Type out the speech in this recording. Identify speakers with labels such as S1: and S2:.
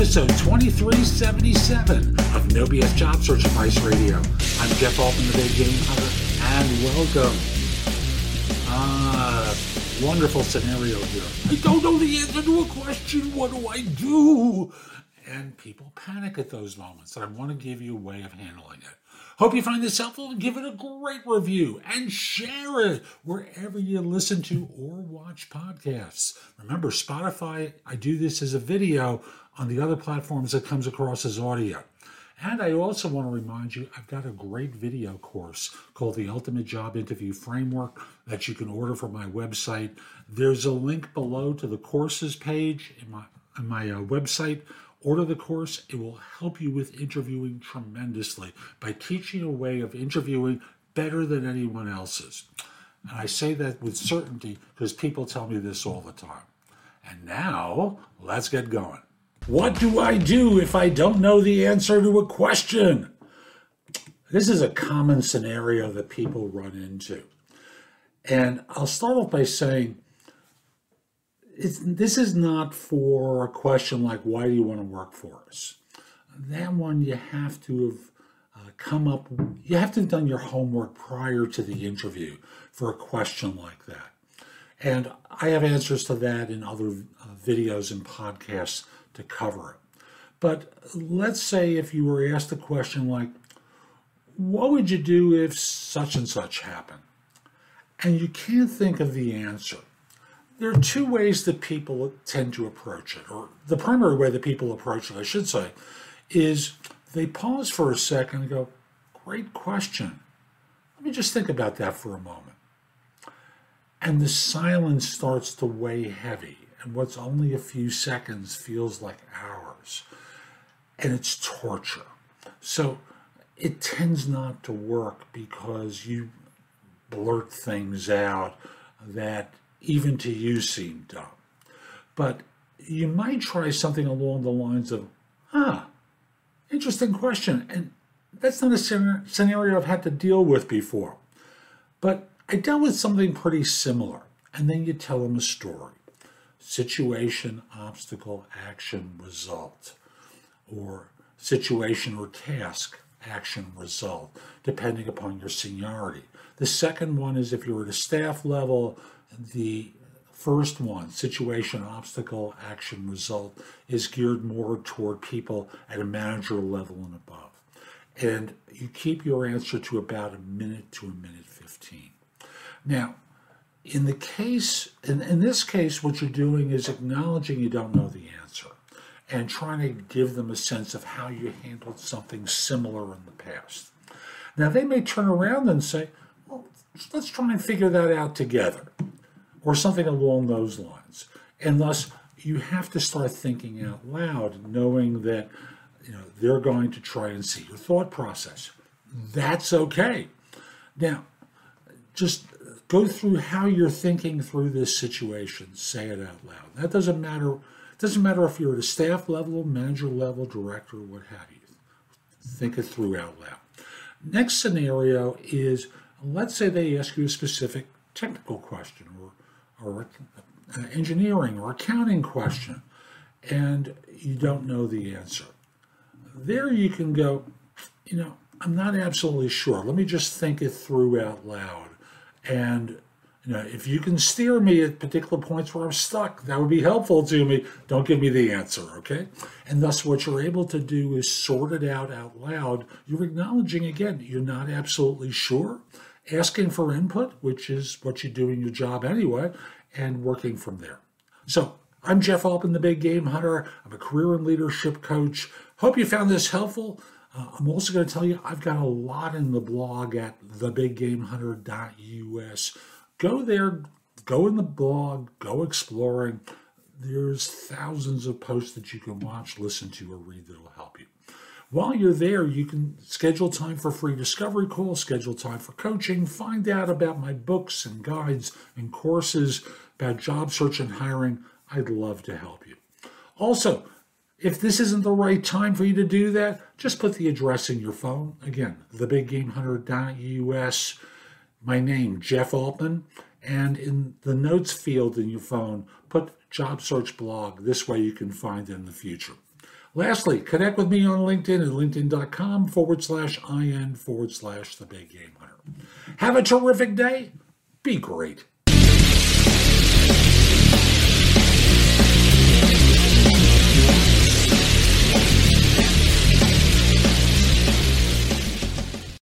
S1: episode 2377 of No BS Job Search Advice Radio. I'm Jeff Altman, the Big Game Hunter, and welcome. Ah, wonderful scenario here. I don't know the answer to a question. What do I do? And people panic at those moments, and I want to give you a way of handling it. Hope you find this helpful. Give it a great review and share it wherever you listen to or watch podcasts. Remember, Spotify, I do this as a video. On the other platforms, it comes across as audio. And I also want to remind you, I've got a great video course called the Ultimate Job Interview Framework that you can order from my website. There's a link below to the courses page in my, on my uh, website Order the course. It will help you with interviewing tremendously by teaching a way of interviewing better than anyone else's. And I say that with certainty because people tell me this all the time. And now, let's get going. What do I do if I don't know the answer to a question? This is a common scenario that people run into. And I'll start off by saying this is not for a question like, why do you want to work for us? That one you have to have uh, come up, you have to have done your homework prior to the interview for a question like that. And I have answers to that in other uh, videos and podcasts to cover it. But let's say if you were asked a question like, what would you do if such and such happened? And you can't think of the answer there are two ways that people tend to approach it, or the primary way that people approach it, I should say, is they pause for a second and go, Great question. Let me just think about that for a moment. And the silence starts to weigh heavy, and what's only a few seconds feels like hours. And it's torture. So it tends not to work because you blurt things out that even to you seem dumb. But you might try something along the lines of, ah, interesting question. And that's not a scenario I've had to deal with before. But I dealt with something pretty similar. And then you tell them a story situation, obstacle, action, result, or situation or task, action, result, depending upon your seniority. The second one is if you're at a staff level, the first one, situation, obstacle, action, result, is geared more toward people at a manager level and above. And you keep your answer to about a minute to a minute 15. Now, in the case, in, in this case, what you're doing is acknowledging you don't know the answer and trying to give them a sense of how you handled something similar in the past. Now, they may turn around and say, well, let's try and figure that out together or something along those lines. And thus, you have to start thinking out loud, knowing that you know they're going to try and see your thought process. That's okay. Now, just go through how you're thinking through this situation. Say it out loud. That doesn't matter. It doesn't matter if you're at a staff level, manager level, director, what have you. Think it through out loud. Next scenario is let's say they ask you a specific technical question or or an uh, engineering or accounting question and you don't know the answer. There you can go, you know, I'm not absolutely sure. Let me just think it through out loud. And you know, if you can steer me at particular points where I'm stuck, that would be helpful to me. Don't give me the answer, okay? And thus, what you're able to do is sort it out out loud. You're acknowledging again, you're not absolutely sure, asking for input, which is what you do in your job anyway, and working from there. So I'm Jeff Altman, the Big Game Hunter. I'm a career and leadership coach. Hope you found this helpful. Uh, I'm also going to tell you I've got a lot in the blog at thebiggamehunter.us. Go there, go in the blog, go exploring. There's thousands of posts that you can watch, listen to, or read that'll help you. While you're there, you can schedule time for free discovery calls, schedule time for coaching, find out about my books and guides and courses about job search and hiring. I'd love to help you. Also, if this isn't the right time for you to do that, just put the address in your phone. Again, thebiggamehunter.us, my name, Jeff Altman, and in the notes field in your phone, put job search blog. This way you can find it in the future. Lastly, connect with me on LinkedIn at linkedin.com forward slash IN forward slash the big game hunter. Have a terrific day. Be great.